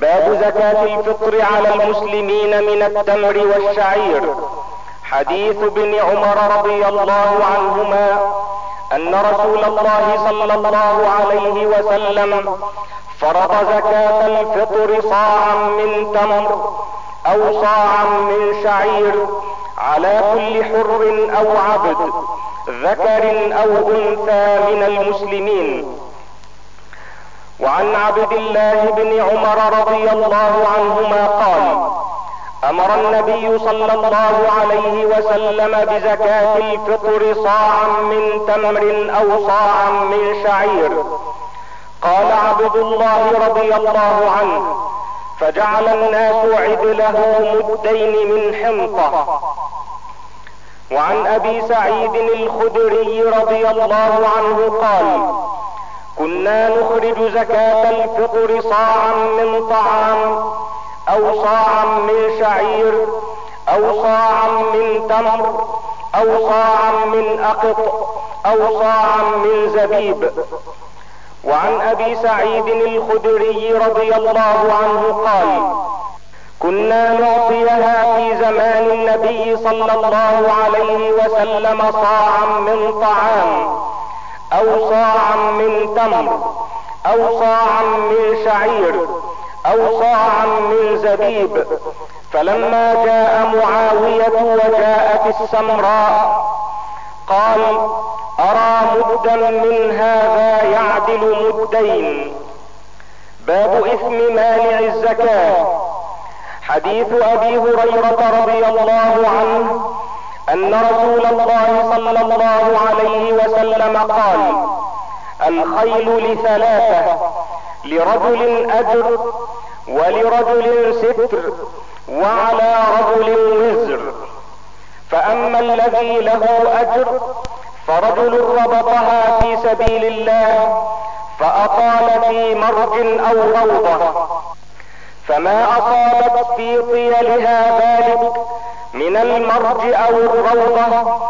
باب زكاة الفطر على المسلمين من التمر والشعير. حديث ابن عمر رضي الله عنهما أن رسول الله صلى الله عليه وسلم فرض زكاة الفطر صاعا من تمر أو صاعا من شعير على كل حر أو عبد ذكر أو أنثى من المسلمين. وعن عبد الله بن عمر رضي الله عنهما قال أمر النبي صلى الله عليه وسلم بزكاة الفطر صاعا من تمر أو صاعا من شعير. قال عبد الله رضي الله عنه فجعل الناس عدله مدين من حنطة. وعن أبي سعيد الخدري رضي الله عنه قال كنا نخرج زكاة الفطر صاعا من طعام أو صاعا من شعير أو صاعا من تمر أو صاعا من أقط أو صاعا من زبيب. وعن أبي سعيد الخدري رضي الله عنه قال كنا نعطيها في زمان النبي صلى الله عليه وسلم صاعا من طعام. أو صاعا من تمر أو صاعا من شعير أو صاعا من زبيب. فلما جاء معاوية وجاءت السمراء قال أرى مدا من هذا يعدل مدين. باب إثم مانع الزكاة. حديث أبي هريرة رضي الله عنه أن رسول الله صلى الله عليه وسلم قال الخيل لثلاثة لرجل أجر ولرجل ستر وعلى رجل وزر. فأما الذي له أجر فرجل ربطها في سبيل الله فأطال في مرج أو روضة. فما اصابت في طيلها ذلك من المرج أو الروضة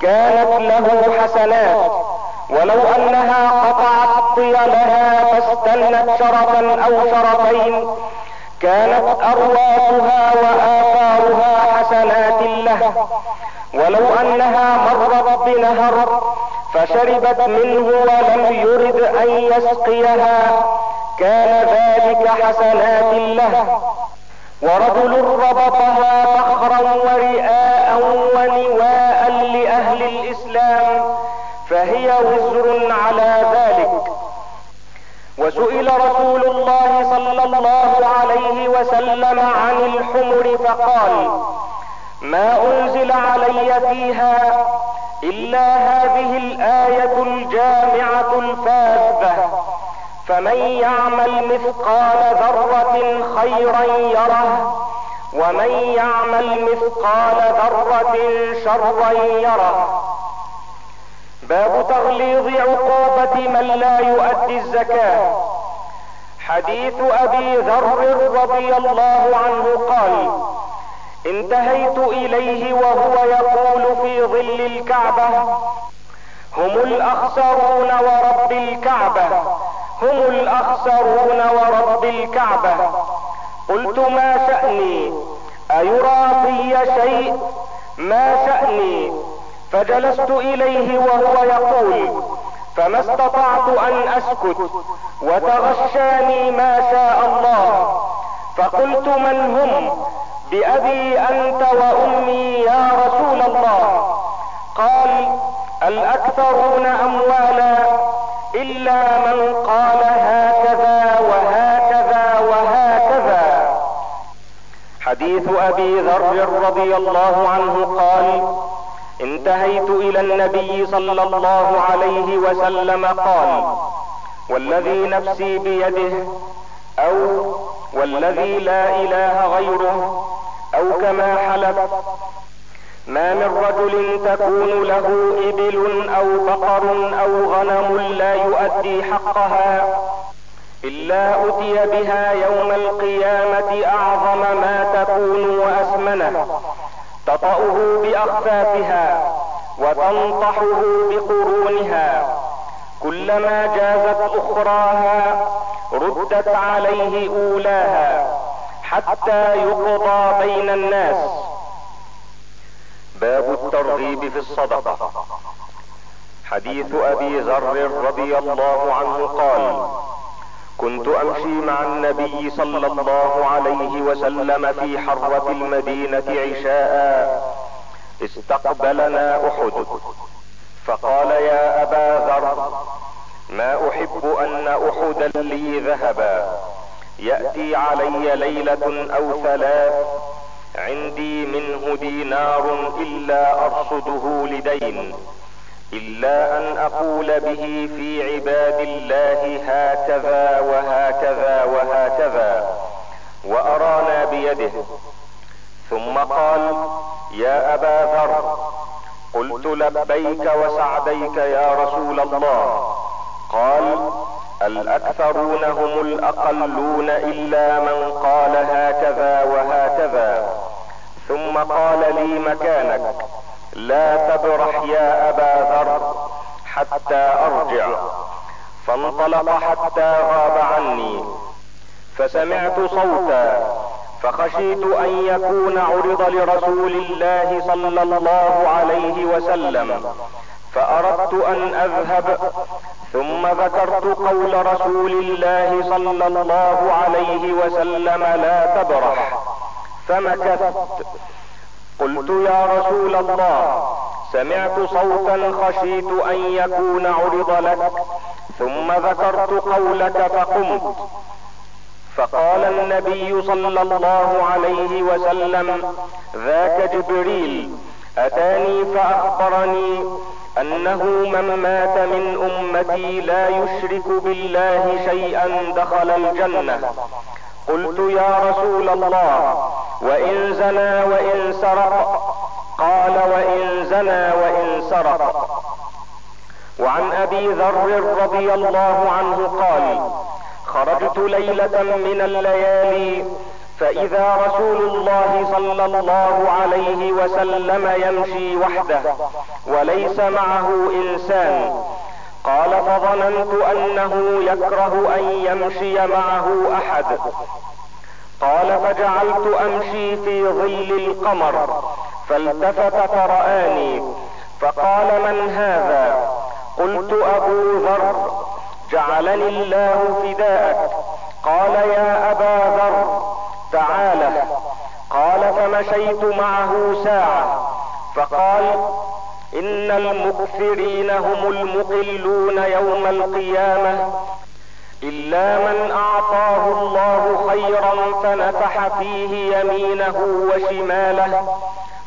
كانت له حسنات ولو أنها قطعت طيلها فاستنت شرفا أو شرفين كانت أرواحها وآثارها حسنات له. ولو أنها مرت بنهر فشربت منه ولم يرد أن يسقيها كان ذلك حسنات له. ورجل ربطها فخرا ورئاء ونواء لأهل الإسلام فهي وزر على ذلك. وسئل رسول الله صلى الله عليه وسلم عن الحمر فقال ما أنزل علي فيها إلا هذه الآية الجامعة الفاذة. فمن يعمل مثقال ذرة خيرا يره ومن يعمل مثقال ذرة شرا يره. باب تغليظ عقوبة من لا يؤدي الزكاة. حديث أبي ذر رضي الله عنه قال انتهيت إليه وهو يقول في ظل الكعبة هم الأخسرون ورب الكعبة. هم الأخسرون ورب الكعبة. قلت ما شأني؟ أيرى في شيء؟ ما شأني؟ فجلست إليه وهو يقول فما استطعت أن أسكت وتغشاني ما شاء الله. فقلت من هم؟ بأبي أنت وأمي يا رسول الله. قال الأكثرون أموالا. إلا من قال هكذا وهكذا وهكذا. حديث أبي ذر رضي الله عنه قال انتهيت إلى النبي صلى الله عليه وسلم قال والذي نفسي بيده أو والذي لا إله غيره أو كما حلف ما من رجل تكون له إبل أو بقر أو غنم لا يؤدي حقها إلا أتي بها يوم القيامة أعظم ما تكون واسمنه تطأه بأخفافها وتنطحه بقرونها. كلما جازت أخراها رد ردت عليه أولاها حتى يقضى بين الناس. باب الترغيب في الصدقة. حديث أبي ذر رضي الله عنه قال كنت أمشي مع النبي صلى الله عليه وسلم في حرة المدينة عشاء استقبلنا أحد. فقال يا أبا ذر ما أحب أن احدا لي ذهبا يأتي علي ليلة أو ثلاث عندي منه دينار إلا أرصده لدين إلا أن أقول به في عباد الله هكذا وهكذا وهكذا وأرانا بيده. ثم قال يا أبا ذر قلت لبيك وسعديك يا رسول الله. قال الأكثرون هم الأقلون إلا من قال هكذا وهكذا. ثم قال لي مكانك لا تبرح يا أبا ذر حتى أرجع. فانطلق حتى غاب عني. فسمعت صوتا فخشيت أن يكون عرض لرسول الله صلى الله عليه وسلم. فأردت أن أذهب ثم ذكرت قول رسول الله صلى الله عليه وسلم لا تبرح. فمكثت قلت يا رسول الله سمعت صوتا خشيت أن يكون عرض لك ثم ذكرت قولك فقمت. فقال النبي صلى الله عليه وسلم ذاك جبريل أتاني فأخبرني أنه من مات من أمتي لا يشرك بالله شيئا دخل الجنة. قلت يا رسول الله وإن زنى وإن سرق. قال وإن زنى وإن سرق. وعن أبي ذر رضي الله عنه قال خرجت ليلة من الليالي فإذا رسول الله صلى الله عليه وسلم يمشي وحده وليس معه إنسان قال فظننت أنه يكره أن يمشي معه أحد. قال فجعلت أمشي في ظل القمر فالتفت فرآني فقال من هذا؟ قلت أبو ذر جعلني الله فداءك. قال يا أبا ذر تعالى قال فمشيت معه ساعة. فقال إن المكثرين هم المقلون يوم القيامة إلا من أعطاه الله خيرا فنفح فيه يمينه وشماله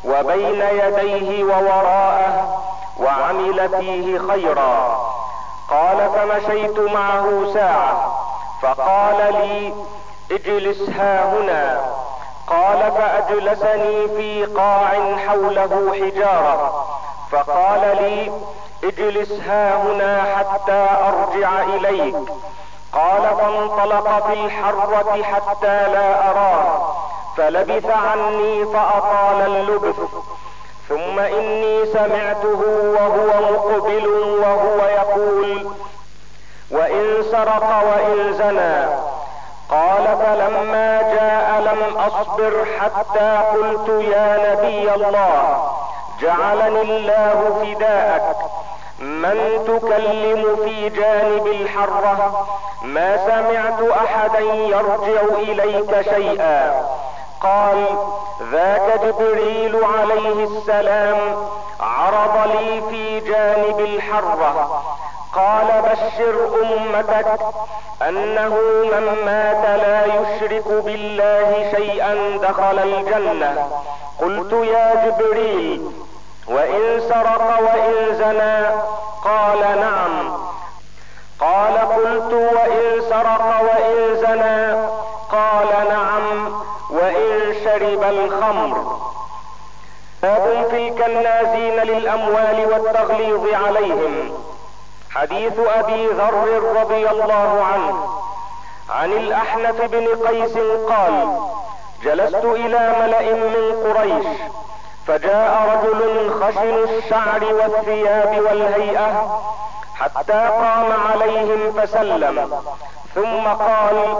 وبين يديه ووراءه وعمل فيه خيرا. قال فمشيت معه ساعة فقال لي اجلس ها هنا. قال فأجلسني في قاع حوله حجارة. فقال لي اجلس ها هنا حتى أرجع إليك. قال فانطلق في الحرة حتى لا أراه فلبث عني فأطال اللبث ثم إني سمعته وهو مقبل وهو يقول وإن سرق وإن زنى. قال فلما جاء لم أصبر حتى قلت يا نبي الله جعلني الله فداءك. من تكلم في جانب الحرة؟ ما سمعت أحدا يرجع إليك شيئا؟ قال ذاك جبريل عليه السلام عرض لي في جانب الحرة. قال بشر أمتك أنه من مات لا يشرك بالله شيئا دخل الجنة. قلت يا جبريل وإن سرق وإن زنى قال نعم. قال قلت وإن سرق وإن زنى قال نعم. وإن شرب الخمر. باب في الكنازين للأموال والتغليظ عليهم. حديث أبي ذر رضي الله عنه. عن الأحنف بن قيس قال جلست إلى ملأ من قريش. فجاء رجل خشن الشعر والثياب والهيئة حتى قام عليهم فسلم. ثم قال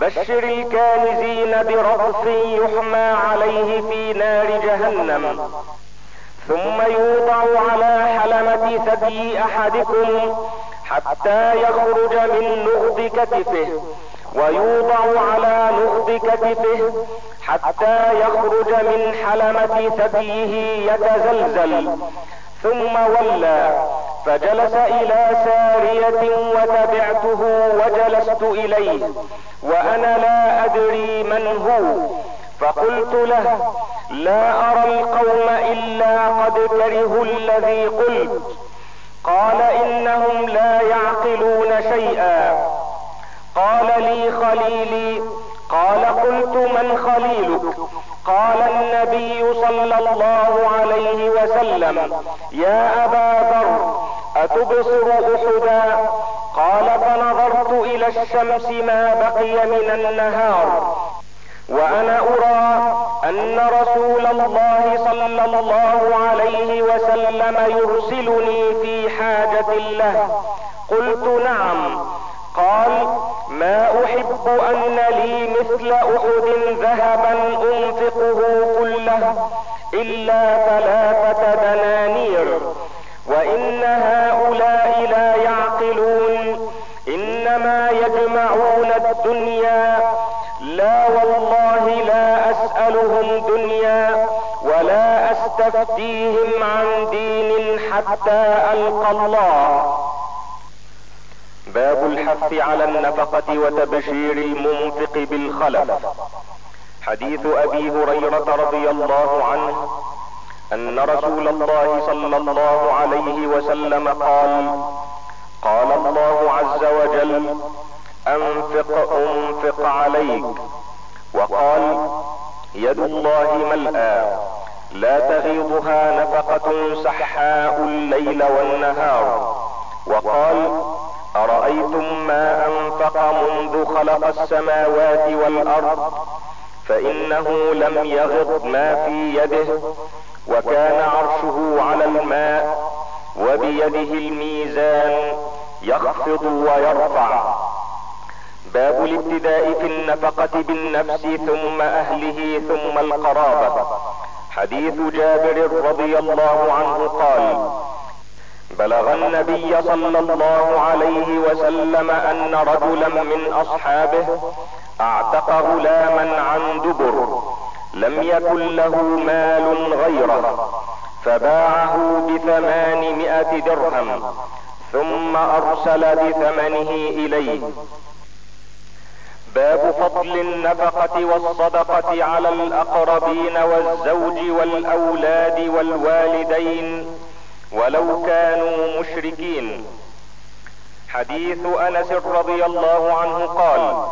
بشر الكانزين برغف يحمى عليه في نار جهنم. ثم يوضع على حلمة ثدي أحدكم حتى يخرج من نغض كتفه ويوضع على نغض كتفه حتى يخرج من حلمة ثديه يتزلزل. ثم ولى فجلس إلى سارية وتبعته وجلست إليه وأنا لا أدري من هو. فقلت له لا أرى القوم إلا قد كرهوا الذي قلت. قال إنهم لا يعقلون شيئا. قال لي خليلي قال قلت من خليلك؟ قال النبي صلى الله عليه وسلم يا أبا ذر أتبصر أحدا؟ قال فنظرت إلى الشمس ما بقي من النهار وأنا أرى أن رسول الله صلى الله عليه وسلم يرسلني في حاجة له. قلت نعم. قال ما أحب أن لي مثل أحد ذهبا أنفقه كله إلا ثلاثة دنانير. وإن هؤلاء لا يعقلون. إنما يجمعون الدنيا. لا والله لا أسألهم دنيا ولا أستفتيهم عن دين حتى ألقى الله. باب الحث على النفقة وتبشير المنفق بالخلف. حديث أبي هريرة رضي الله عنه أن رسول الله صلى الله عليه وسلم قال قال الله عز وجل أنفق أنفق عليك. وقال يد الله ملأى لا تغيضها نفقة سحاء الليل والنهار. وقال أرأيتم ما أنفق منذ خلق السماوات والأرض فإنه لم يغض ما في يده وكان عرشه على الماء وبيده الميزان يخفض ويرفع. باب الابتداء في النفقة بالنفس ثم أهله ثم القرابة. حديث جابر رضي الله عنه قال بلغ النبي صلى الله عليه وسلم أن رجلا من أصحابه أعتق غلاما عن دبر لم يكن له مال غيره فباعه بثمانمائة درهم ثم أرسل بثمنه إليه. باب فضل النفقة والصدقة على الأقربين والزوج والأولاد والوالدين. ولو كانوا مشركين. حديث أنس رضي الله عنه قال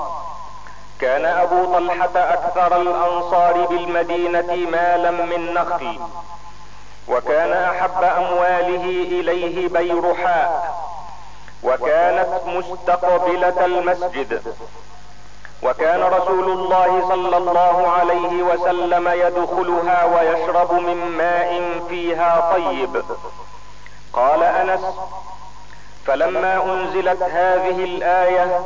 كان أبو طلحة أكثر الأنصار بالمدينة مالا من نخل وكان أحب أمواله إليه بيرحاء وكانت مستقبلة المسجد. وكان رسول الله صلى الله عليه وسلم يدخلها ويشرب من ماء فيها طيب. قال أنس فلما أنزلت هذه الآية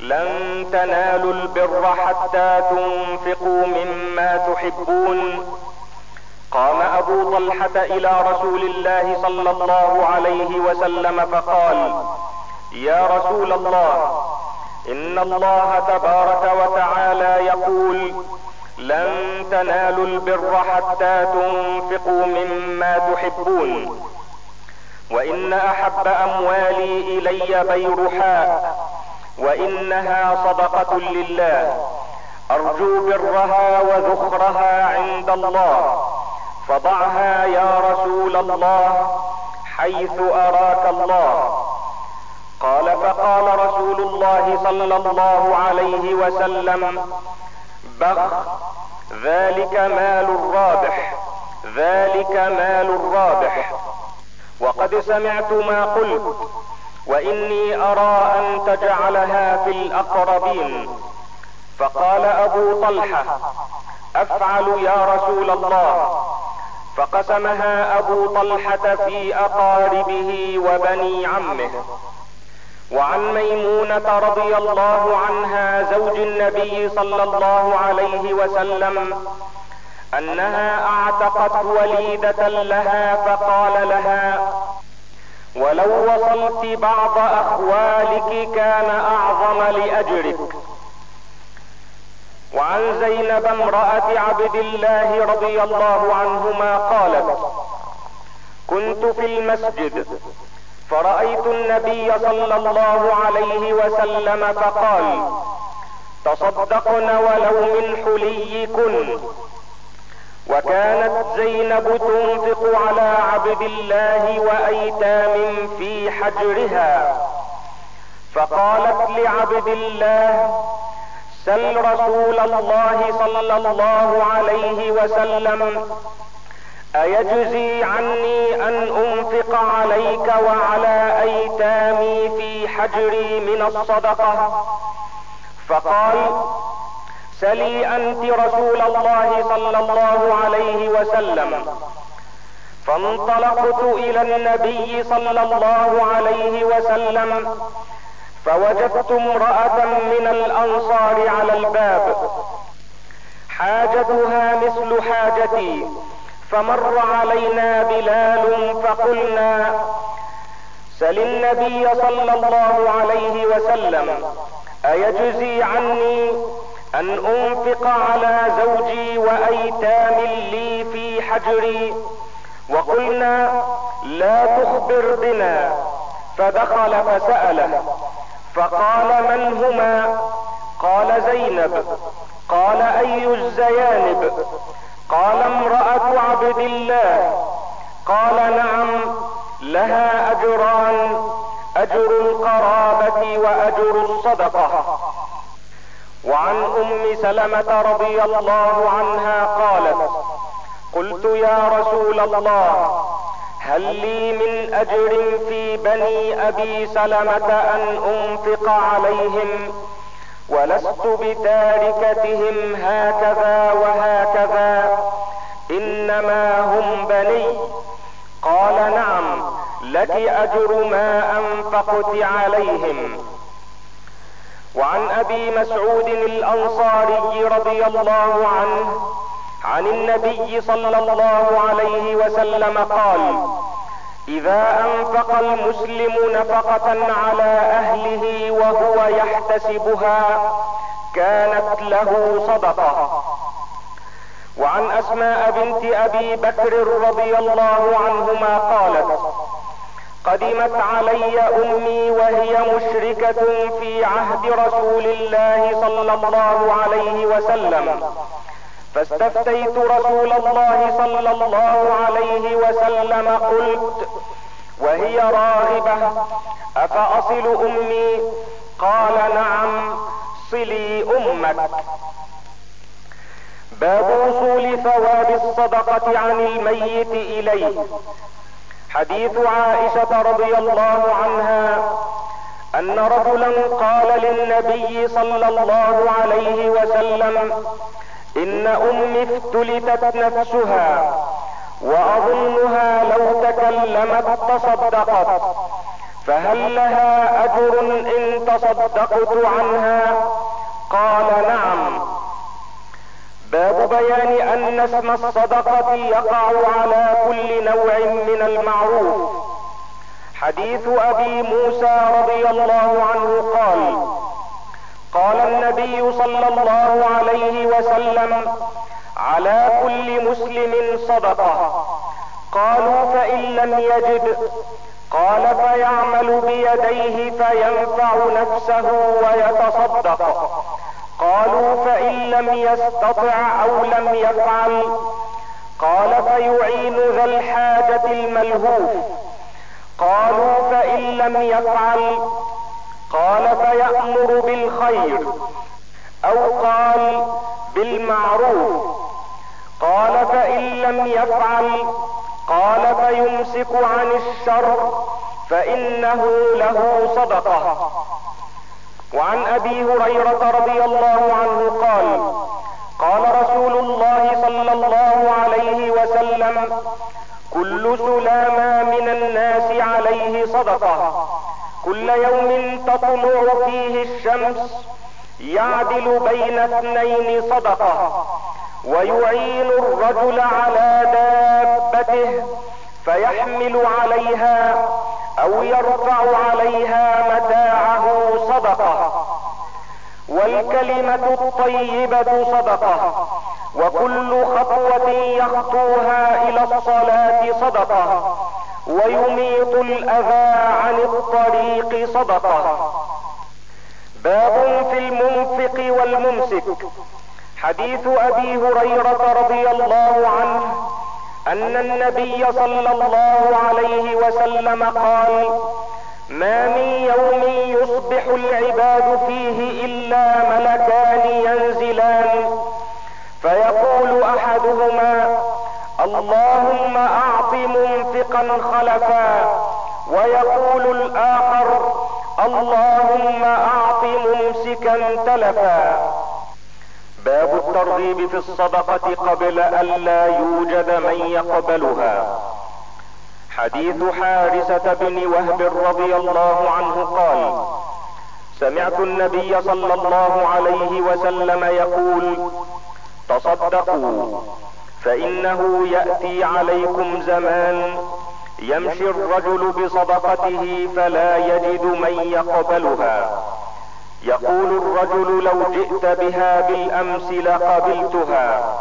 لن تنالوا البر حتى تنفقوا مما تحبون. قام أبو طلحة إلى رسول الله صلى الله عليه وسلم فقال يا رسول الله إن الله تبارك وتعالى يقول لن تنالوا البر حتى تنفقوا مما تحبون وإن أحب أموالي إلي بيرحاء وإنها صدقة لله أرجو برها وذخرها عند الله فضعها يا رسول الله حيث أراك الله قال فقال رسول الله صلى الله عليه وسلم. بخ ذلك مال الرابح ذلك مال الرابح. وقد سمعت ما قلت وإني أرى أن تجعلها في الأقربين. فقال أبو طلحة أفعل يا رسول الله. فقسمها أبو طلحة في أقاربه وبني عمه. وعن ميمونة رضي الله عنها زوج النبي صلى الله عليه وسلم أنها أعتقت وليدة لها فقال لها ولو وصلت بعض أخوالك كان أعظم لأجرك. وعن زينب امرأة عبد الله رضي الله عنهما قالت كنت في المسجد فرأيت النبي صلى الله عليه وسلم فقال تصدقن ولو من حليكن. وكانت زينب تنفق على عبد الله وأيتام في حجرها. فقالت لعبد الله سل رسول الله صلى الله عليه وسلم أيجزي عني أن أنفق عليك وعلى أيتامي في حجري من الصدقة؟ فقال سلي أنت رسول الله صلى الله عليه وسلم. فانطلقت إلى النبي صلى الله عليه وسلم فوجدت امرأة من الأنصار على الباب. حاجتها مثل حاجتي. فمر علينا بلال فقلنا سل النبي صلى الله عليه وسلم أيجزي عني أن أنفق على زوجي وأيتام لي في حجري؟ وقلنا لا تخبر بنا. فدخل فسأله فقال من هما؟ قال زينب. قال أي الزيانب؟ قال امرأة عبد الله. قال نعم لها أجران أجر القرابة وأجر الصدقة. وعن أم سلمة رضي الله عنها قالت قلت يا رسول الله هل لي من أجر في بني أبي سلمة أن أنفق عليهم؟ ولست بتاركتهم هكذا وهكذا. إنما هم بني. قال نعم لك أجر ما أنفقت عليهم. وعن أبي مسعود الأنصاري رضي الله عنه عن النبي صلى الله عليه وسلم قال إذا أنفق المسلم نفقة على أهله وهو يحتسبها كانت له صدقة. وعن أسماء بنت أبي بكر رضي الله عنهما قالت قدمت علي أمي وهي مشركة في عهد رسول الله صلى الله عليه وسلم. فاستفتيت رسول الله صلى الله عليه وسلم قلت وهي راغبة أفأصل أمي؟ قال نعم صلي أمك. باب وصول ثواب الصدقة عن الميت إليه. حديث عائشة رضي الله عنها أن رجلا قال للنبي صلى الله عليه وسلم إن أمي افتلتت نفسها وأظنها لو تكلمت تصدقت فهل لها أجر إن تصدقت عنها؟ قال نعم. باب بيان أن اسم الصدقة يقع على كل نوع من المعروف. حديث أبي موسى رضي الله عنه قال قال النبي صلى الله عليه وسلم على كل مسلم صدقة. قالوا فإن لم يجد قال فيعمل بيديه فينفع نفسه ويتصدق. قالوا فإن لم يستطع أو لم يفعل قال فيعين ذا الحاجة الملهوف. قالوا فإن لم يفعل قال فيأمر بالخير أو قال بالمعروف. قال فإن لم يفعل قال فيمسك عن الشر فإنه له صدقة. وعن أبي هريرة رضي الله عنه قال قال رسول الله صلى الله عليه وسلم كل سلامة من الناس عليه صدقة. كل يوم تطلع فيه الشمس يعدل بين اثنين صدقة. ويعين الرجل على دابته فيحمل عليها أو يرفع عليها متاعه صدقة. والكلمة الطيبة صدقة. وكل خطوة يخطوها إلى الصلاة صدقة. ويميط الأذى عن الطريق صدقة. باب في المنفق والممسك. حديث أبي هريرة رضي الله عنه أن النبي صلى الله عليه وسلم قال ما من يوم يصبح العباد فيه إلا ملكان ينزلان. فيقول أحدهما اللهم أعط منفقا خلفا. ويقول الآخر اللهم أعط ممسكا تلفا. باب الترغيب في الصدقة قبل الا يوجد من يقبلها. حديث حارسة بن وهب رضي الله عنه قال سمعت النبي صلى الله عليه وسلم يقول تصدقوا فإنه يأتي عليكم زمان يمشي الرجل بصدقته فلا يجد من يقبلها. يقول الرجل لو جئت بها بالأمس لقبلتها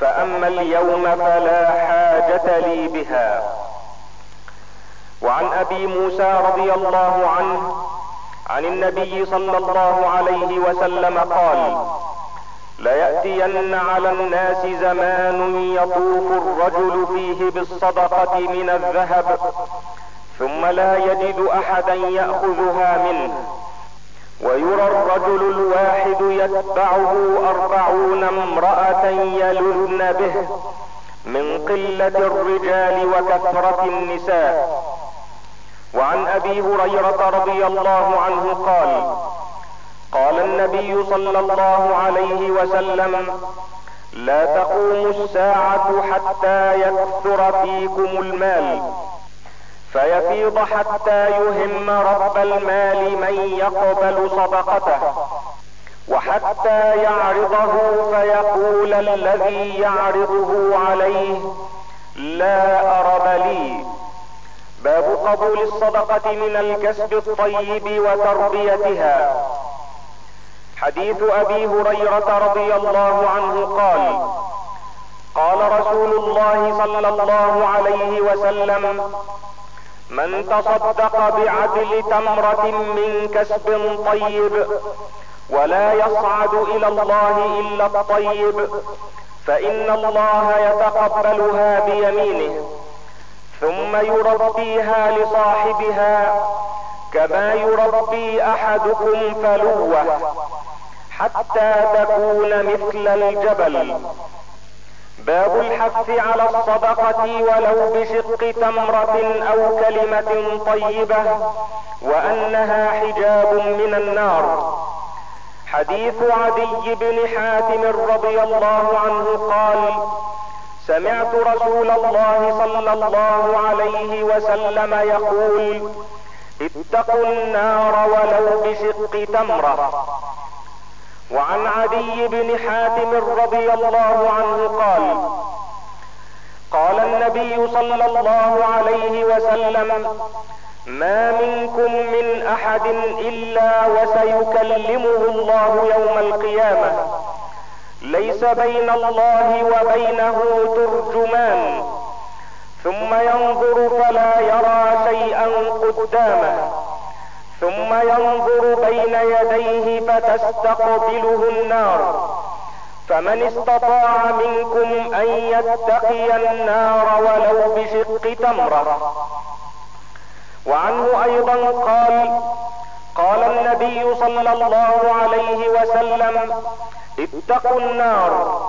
فأما اليوم فلا حاجة لي بها. وعن أبي موسى رضي الله عنه عن النبي صلى الله عليه وسلم قال ليأتين على الناس زمان يطوف الرجل فيه بالصدقة من الذهب ثم لا يجد أحدا يأخذها منه. ويرى الرجل الواحد يتبعه أربعون امرأة يلذن به من قلة الرجال وكثرة النساء. وعن أبي هريرة رضي الله عنه قال قال النبي صلى الله عليه وسلم لا تقوم الساعة حتى يكثر فيكم المال. فيفيض حتى يهم رب المال من يقبل صدقته وحتى يعرضه فيقول الذي يعرضه عليه لا أرب لي. باب قبول الصدقة من الكسب الطيب وتربيتها. حديث أبي هريرة رضي الله عنه قال قال رسول الله صلى الله عليه وسلم من تصدق بعدل تمرة من كسب طيب ولا يصعد إلى الله إلا الطيب فإن الله يتقبلها بيمينه ثم يربيها لصاحبها كما يربي أحدكم فلوة حتى تكون مثل الجبل. باب الحث على الصدقة ولو بشق تمرة أو كلمة طيبة وأنها حجاب من النار. حديث عدي بن حاتم رضي الله عنه قال سمعت رسول الله صلى الله عليه وسلم يقول اتقوا النار ولو بشق تمرة. وعن عدي بن حاتم رضي الله عنه قال قال النبي صلى الله عليه وسلم ما منكم من أحد إلا وسيكلمه الله يوم القيامة. ليس بين الله وبينه ترجمان. ثم ينظر فلا يرى شيئا قدامه. ثم ينظر بين يديه فتستقبله النار. فمن استطاع منكم أن يتقي النار ولو بشق تمرة. وعنه أيضا قال قال النبي صلى الله عليه وسلم اتقوا النار.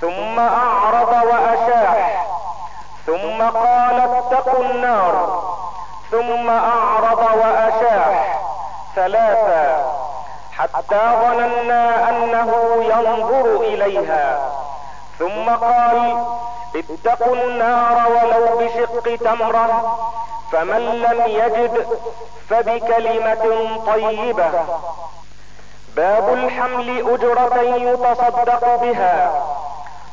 ثم أعرض وأشاح. ثم قال اتقوا النار. ثم أعرض واشاح ثلاثا حتى ظننا أنه ينظر إليها. ثم قال اتقوا النار ولو بشق تمرة فمن لم يجد فبكلمة طيبة. باب الحمل أجرة يتصدق بها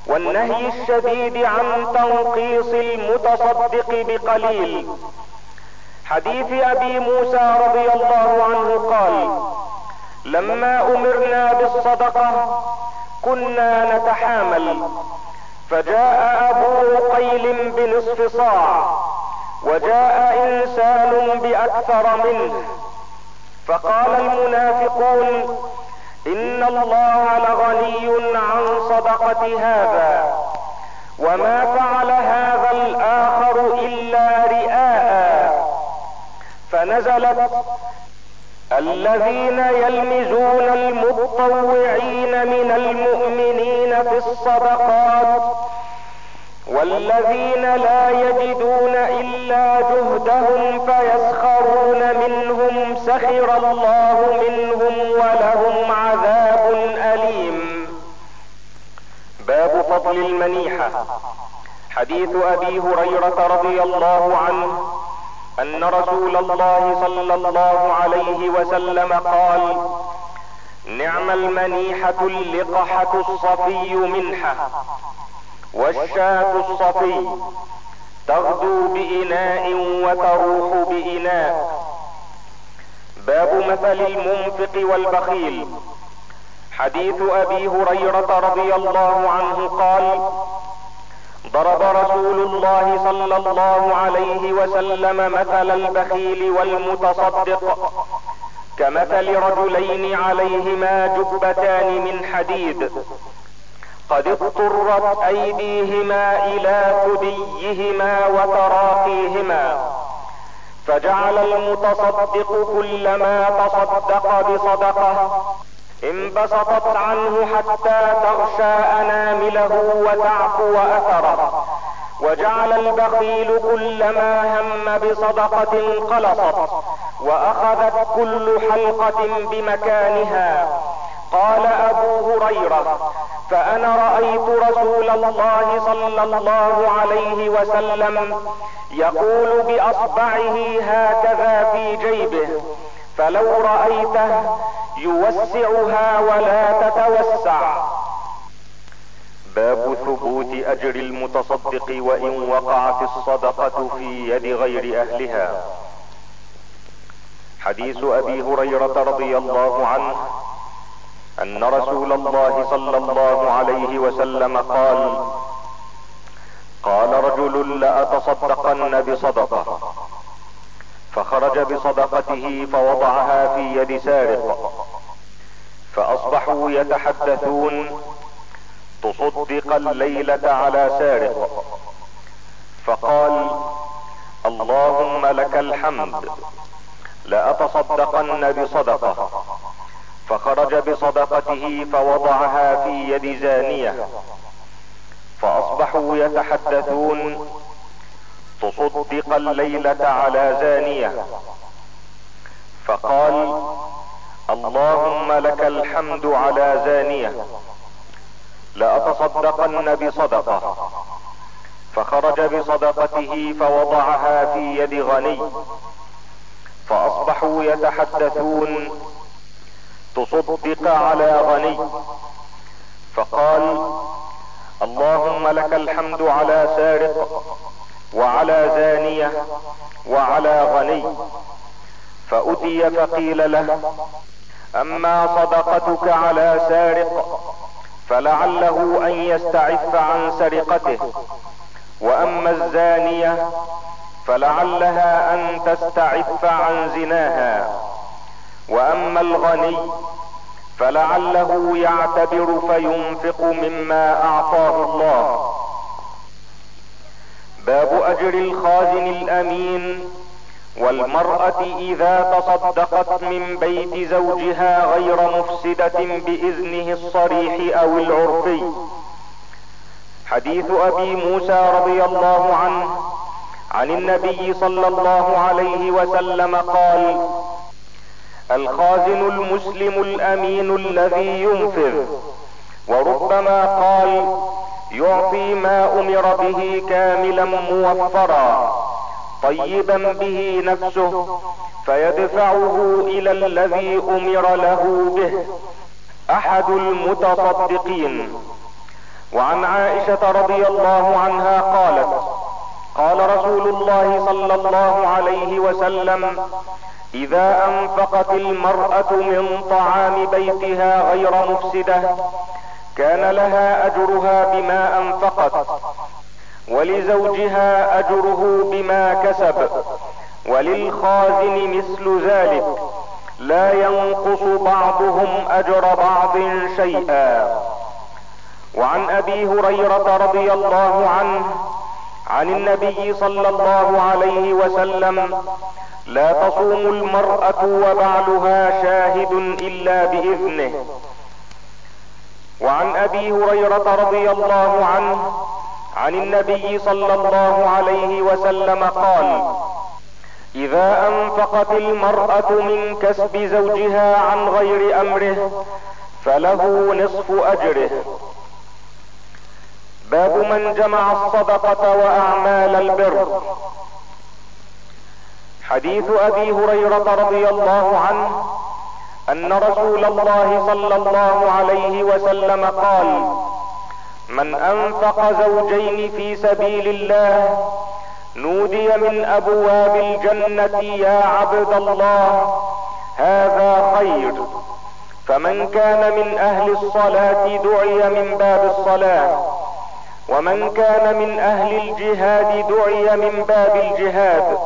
والنهي الشديد عن تنقيص المتصدق بقليل. حديث أبي موسى رضي الله عنه قال لما أمرنا بالصدقة كنا نتحامل فجاء أبو قيل بنصف صاع وجاء إنسان بأكثر منه فقال المنافقون إن الله لغني عن صدقة هذا وما فعل هذا الآخر إلا رئاء فنزلت الذين يلمزون المتطوعين من المؤمنين في الصدقات والذين لا يجدون إلا جهدهم فيسخرون منهم سخر الله منهم ولهم عذاب أليم. باب فضل المنيحة. حديث أبي هريرة رضي الله عنه أن رسول الله صلى الله عليه وسلم قال نعم المنيحة اللقحة الصفي منحة والشاة الصفي تغدو بإناء وتروح بإناء. باب مثل المنفق والبخيل. حديث أبي هريرة رضي الله عنه قال ضرب رسول الله صلى الله عليه وسلم مثل البخيل والمتصدق كمثل رجلين عليهما جبتان من حديد. قد اضطرت أيديهما إلى ثديهما وتراقيهما. فجعل المتصدق كلما تصدق بصدقة انبسطت عنه حتى تغشى أنامله وتعفو أثره. وجعل البخيل كلما هم بصدقة انقلصت وأخذت كل حلقة بمكانها. قال أبو هريرة فأنا رأيت رسول الله صلى الله عليه وسلم يقول بأصبعه هكذا في جيبه فلو رأيته يوسعها ولا تتوسع. باب ثبوت أجر المتصدق وإن وقعت الصدقة في يد غير أهلها. حديث أبي هريرة رضي الله عنه أن رسول الله صلى الله عليه وسلم قال قال رجل لأتصدقن بصدقة. فخرج بصدقته فوضعها في يد سارق. فأصبحوا يتحدثون تصدق الليلة على سارق. فقال اللهم لك الحمد لأتصدقن بصدقة. فخرج بصدقته فوضعها في يد زانية. فأصبحوا يتحدثون تصدق الليلة على زانية. فقال اللهم لك الحمد على زانية. لأتصدقن بصدقة. فخرج بصدقته فوضعها في يد غني. فأصبحوا يتحدثون تصدق على غني. فقال اللهم لك الحمد على سارق. وعلى زانية وعلى غني. فأتي فقيل له أما صدقتك على سارق فلعله أن يستعف عن سرقته. وأما الزانية فلعلها أن تستعف عن زناها. وأما الغني فلعله يعتبر فينفق مما أعطاه الله. باب أجر الخازن الأمين. والمرأة إذا تصدقت من بيت زوجها غير مفسدة بإذنه الصريح أو العرفي. حديث أبي موسى رضي الله عنه عن النبي صلى الله عليه وسلم قال الخازن المسلم الأمين الذي ينفذ. وربما قال يعطي ما أمر به كاملا موفرا طيبا به نفسه فيدفعه إلى الذي أمر له به. أحد المتصدقين. وعن عائشة رضي الله عنها قالت قال رسول الله صلى الله عليه وسلم إذا أنفقت المرأة من طعام بيتها غير مفسدة كان لها أجرها بما أنفقت ولزوجها أجره بما كسب وللخازن مثل ذلك لا ينقص بعضهم أجر بعض شيئا. وعن أبي هريرة رضي الله عنه عن النبي صلى الله عليه وسلم لا تصوم المرأة وبعلها شاهد إلا بإذنه. وعن أبي هريرة رضي الله عنه عن النبي صلى الله عليه وسلم قال إذا أنفقت المرأة من كسب زوجها عن غير أمره فله نصف أجره. باب من جمع الصدقة وأعمال البر. حديث أبي هريرة رضي الله عنه أن رسول الله صلى الله عليه وسلم قال من أنفق زوجين في سبيل الله نودي من أبواب الجنة يا عبد الله هذا خير. فمن كان من أهل الصلاة دعي من باب الصلاة ومن كان من أهل الجهاد دعي من باب الجهاد.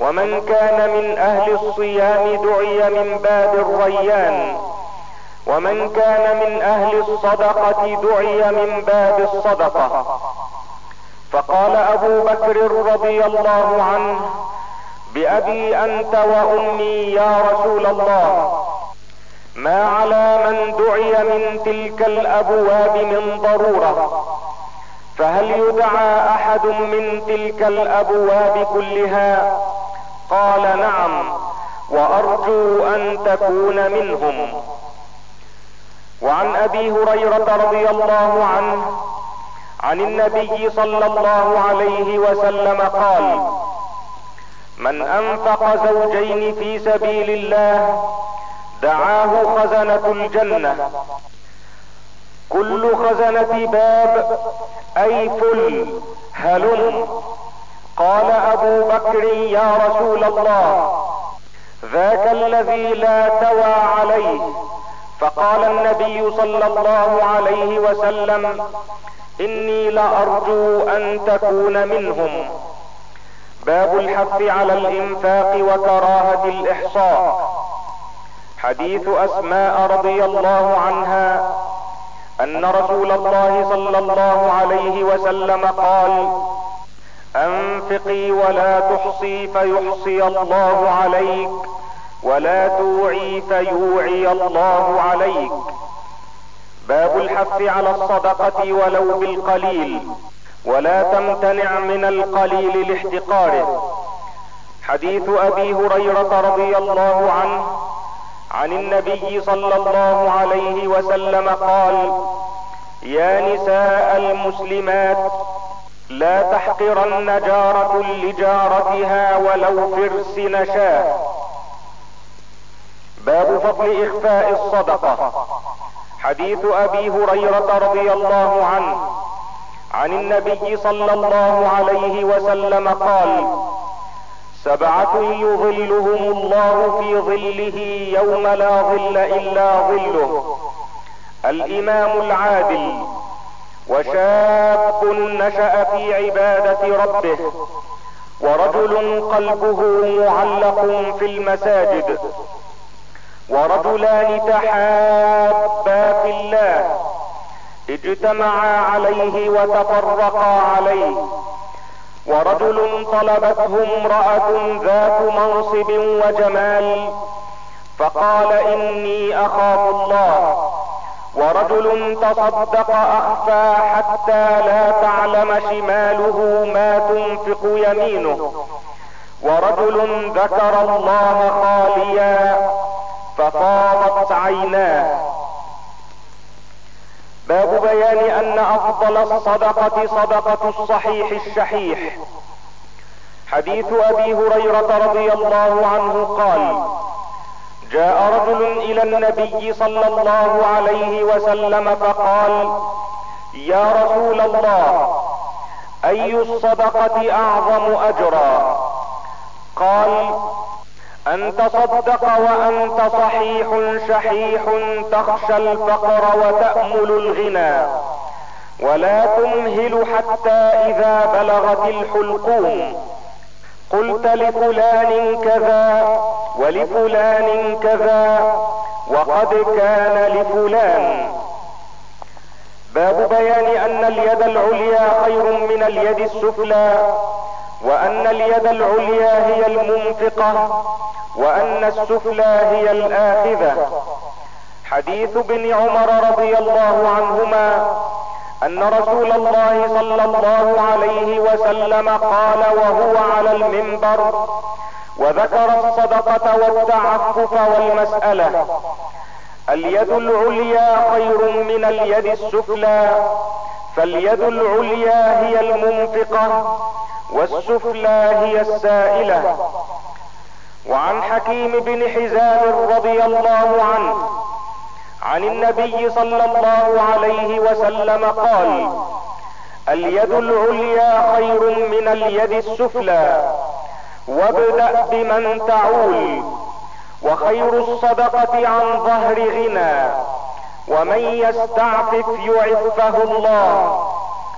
ومن كان من أهل الصيام دعي من باب الريان. ومن كان من أهل الصدقة دعي من باب الصدقة. فقال أبو بكر رضي الله عنه بأبي أنت وأمي يا رسول الله. ما على من دعي من تلك الأبواب من ضرورة. فهل يدعى أحد من تلك الأبواب كلها؟ قال نعم وأرجو أن تكون منهم. وعن أبي هريرة رضي الله عنه عن النبي صلى الله عليه وسلم قال من أنفق زوجين في سبيل الله دعاه خزنة الجنة. كل خزنة باب أي فل هلم. قال أبو بكر يا رسول الله ذاك الذي لا توى عليه. فقال النبي صلى الله عليه وسلم إني لأرجو أن تكون منهم. باب الحث على الإنفاق وكراهة الإحصاء. حديث أسماء رضي الله عنها أن رسول الله صلى الله عليه وسلم قال أنفقي ولا تحصي فيحصي الله عليك ولا توعي فيوعي الله عليك. باب الحث على الصدقة ولو بالقليل ولا تمتنع من القليل لاحتقاره. حديث أبي هريرة رضي الله عنه عن النبي صلى الله عليه وسلم قال يا نساء المسلمات لا تحقرن جارة لجارتها ولو فرس نشاه باب فضل إخفاء الصدقة. حديث أبي هريرة رضي الله عنه عن النبي صلى الله عليه وسلم قال سبعة يظلهم الله في ظله يوم لا ظل إلا ظله. الإمام العادل وشاب نشأ في عبادة ربه ورجل قلبه معلق في المساجد ورجلان تحابا في الله اجتمعا عليه وتفرقا عليه ورجل طلبته امرأة ذات منصب وجمال فقال إني أخاف الله. ورجل تصدق أخفى حتى لا تعلم شماله ما تنفق يمينه. ورجل ذكر الله خاليا ففاضت عيناه. باب بيان أن أفضل الصدقة صدقة الصحيح الشحيح. حديث أبي هريرة رضي الله عنه قال جاء رجل إلى النبي صلى الله عليه وسلم فقال يا رسول الله أي الصدقة أعظم أجرا؟ قال أن تصدق وأنت صحيح شحيح تخشى الفقر وتأمل الغنى ولا تمهل حتى إذا بلغت الحلقوم. قلت لفلان كذا ولفلان كذا وقد كان لفلان. باب بيان أن اليد العليا خير من اليد السفلى وأن اليد العليا هي المنفقة وأن السفلى هي الآخذة. حديث ابن عمر رضي الله عنهما أن رسول الله صلى الله عليه وسلم قال وهو على المنبر وذكر الصدقة والتعفف والمسألة اليد العليا خير من اليد السفلى فاليد العليا هي المنفقة والسفلى هي السائلة. وعن حكيم بن حزام رضي الله عنه عن النبي صلى الله عليه وسلم قال اليد العليا خير من اليد السفلى وابدأ بمن تعول وخير الصدقة عن ظهر غنى ومن يستعفف يعفه الله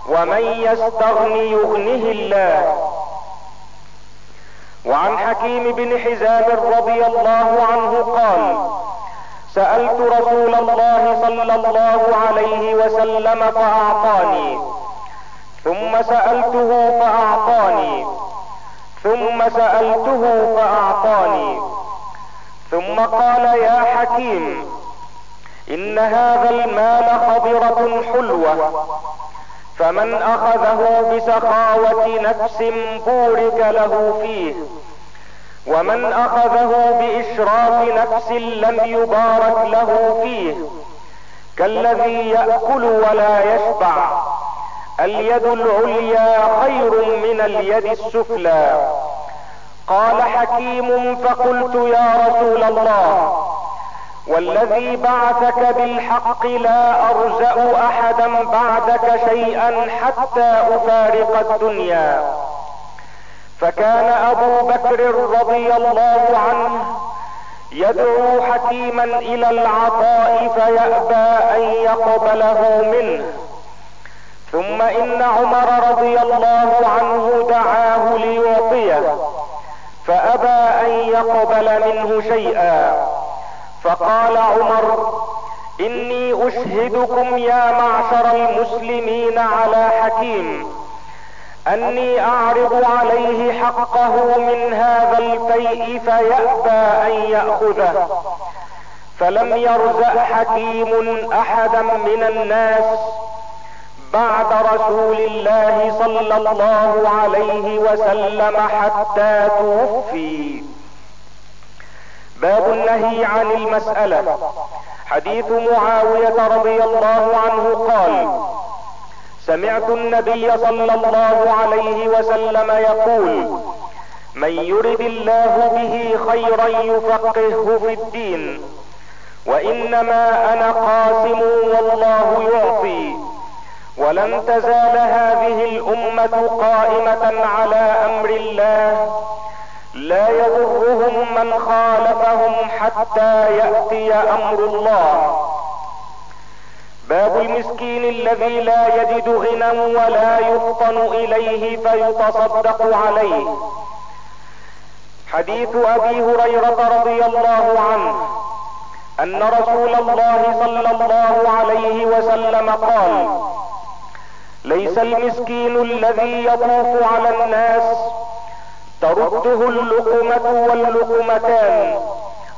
ومن يستغني يغنه الله. وعن حكيم بن حزام رضي الله عنه قال سألت رسول الله صلى الله عليه وسلم فأعطاني. ثم سألته فأعطاني. ثم سألته فأعطاني. ثم قال يا حكيم إن هذا المال خضرة حلوة. فمن أخذه بسخاوة نفس بورك له فيه. ومن أخذه بإشراف نفس لم يبارك له فيه كالذي يأكل ولا يشبع اليد العليا خير من اليد السفلى. قال حكيم فقلت يا رسول الله والذي بعثك بالحق لا ارزا أحدا بعدك شيئا حتى أفارق الدنيا. فكان أبو بكر رضي الله عنه يدعو حكيما إلى العطاء فيأبى أن يقبله منه. ثم إن عمر رضي الله عنه دعاه ليعطيه فأبى أن يقبل منه شيئا. فقال عمر إني أشهدكم يا معشر المسلمين على حكيم. أني أعرض عليه حقه من هذا الفيء فيأبى أن يأخذه. فلم يرزق حكيم أحدا من الناس بعد رسول الله صلى الله عليه وسلم حتى توفي. باب النهي عن المسألة. حديث معاوية رضي الله عنه قال سمعت النبي صلى الله عليه وسلم يقول من يرد الله به خيرا يفقهه في الدين وإنما أنا قاسم والله يعطي ولن تزال هذه الأمة قائمة على أمر الله لا يضرهم من خالفهم حتى يأتي أمر الله. باب المسكين الذي لا يجد غنى ولا يفطن إليه فيتصدق عليه. حديث أبي هريرة رضي الله عنه أن رسول الله صلى الله عليه وسلم قال ليس المسكين الذي يطوف على الناس ترده اللقمة واللقمتان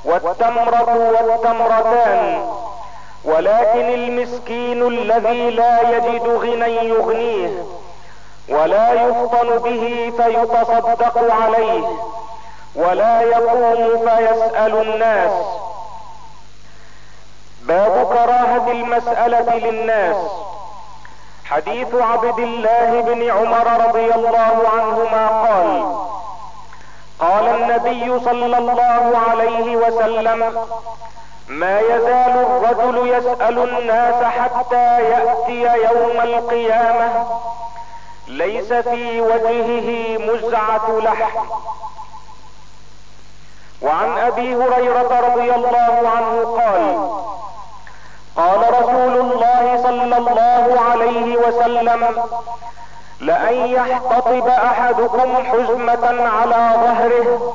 والتمرة والتمرتان ولكن المسكين الذي لا يجد غنى يغنيه ولا يفطن به فيتصدق عليه ولا يقوم فيسأل الناس. باب كراهة المسألة للناس. حديث عبد الله بن عمر رضي الله عنهما قال قال النبي صلى الله عليه وسلم ما يزال الرجل يسأل الناس حتى يأتي يوم القيامة. ليس في وجهه مزعة لحم. وعن أبي هريرة رضي الله عنه قال قال رسول الله صلى الله عليه وسلم لأن يحتطب أحدكم حزمة على ظهره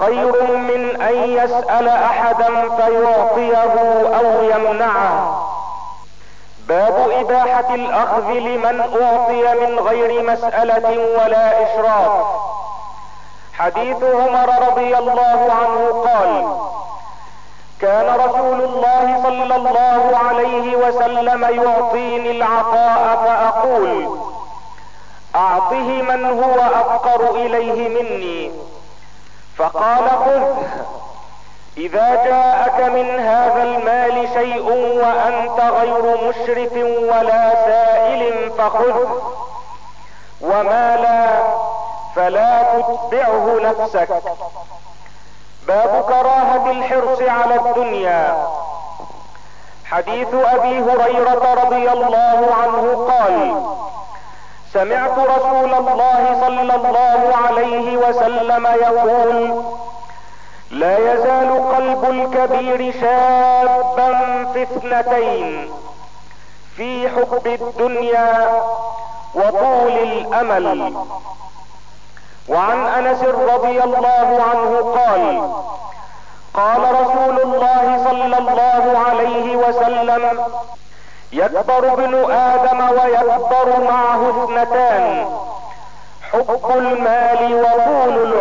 خير من أن يسأل أحدا فيعطيه أو يمنعه. باب إباحة الأخذ لمن أعطي من غير مسألة ولا إشراف. حديث عمر رضي الله عنه قال كان رسول الله صلى الله عليه وسلم يعطيني العطاء فأقول أعطه من هو أفقر إليه مني. فقال خذ. إذا جاءك من هذا المال شيء وأنت غير مشرف ولا سائل فخذ. وما لا فلا تتبعه نفسك. باب كراهة الحرص على الدنيا. حديث أبي هريرة رضي الله عنه قال سمعت رسول الله صلى الله عليه وسلم يقول لا يزال قلب الكبير شابا في اثنتين في حب الدنيا وطول الأمل. وعن أنس رضي الله عنه قال قال رسول الله صلى الله عليه وسلم يكبر ابن آدم ويكبر معه اثنتان. حب المال وطول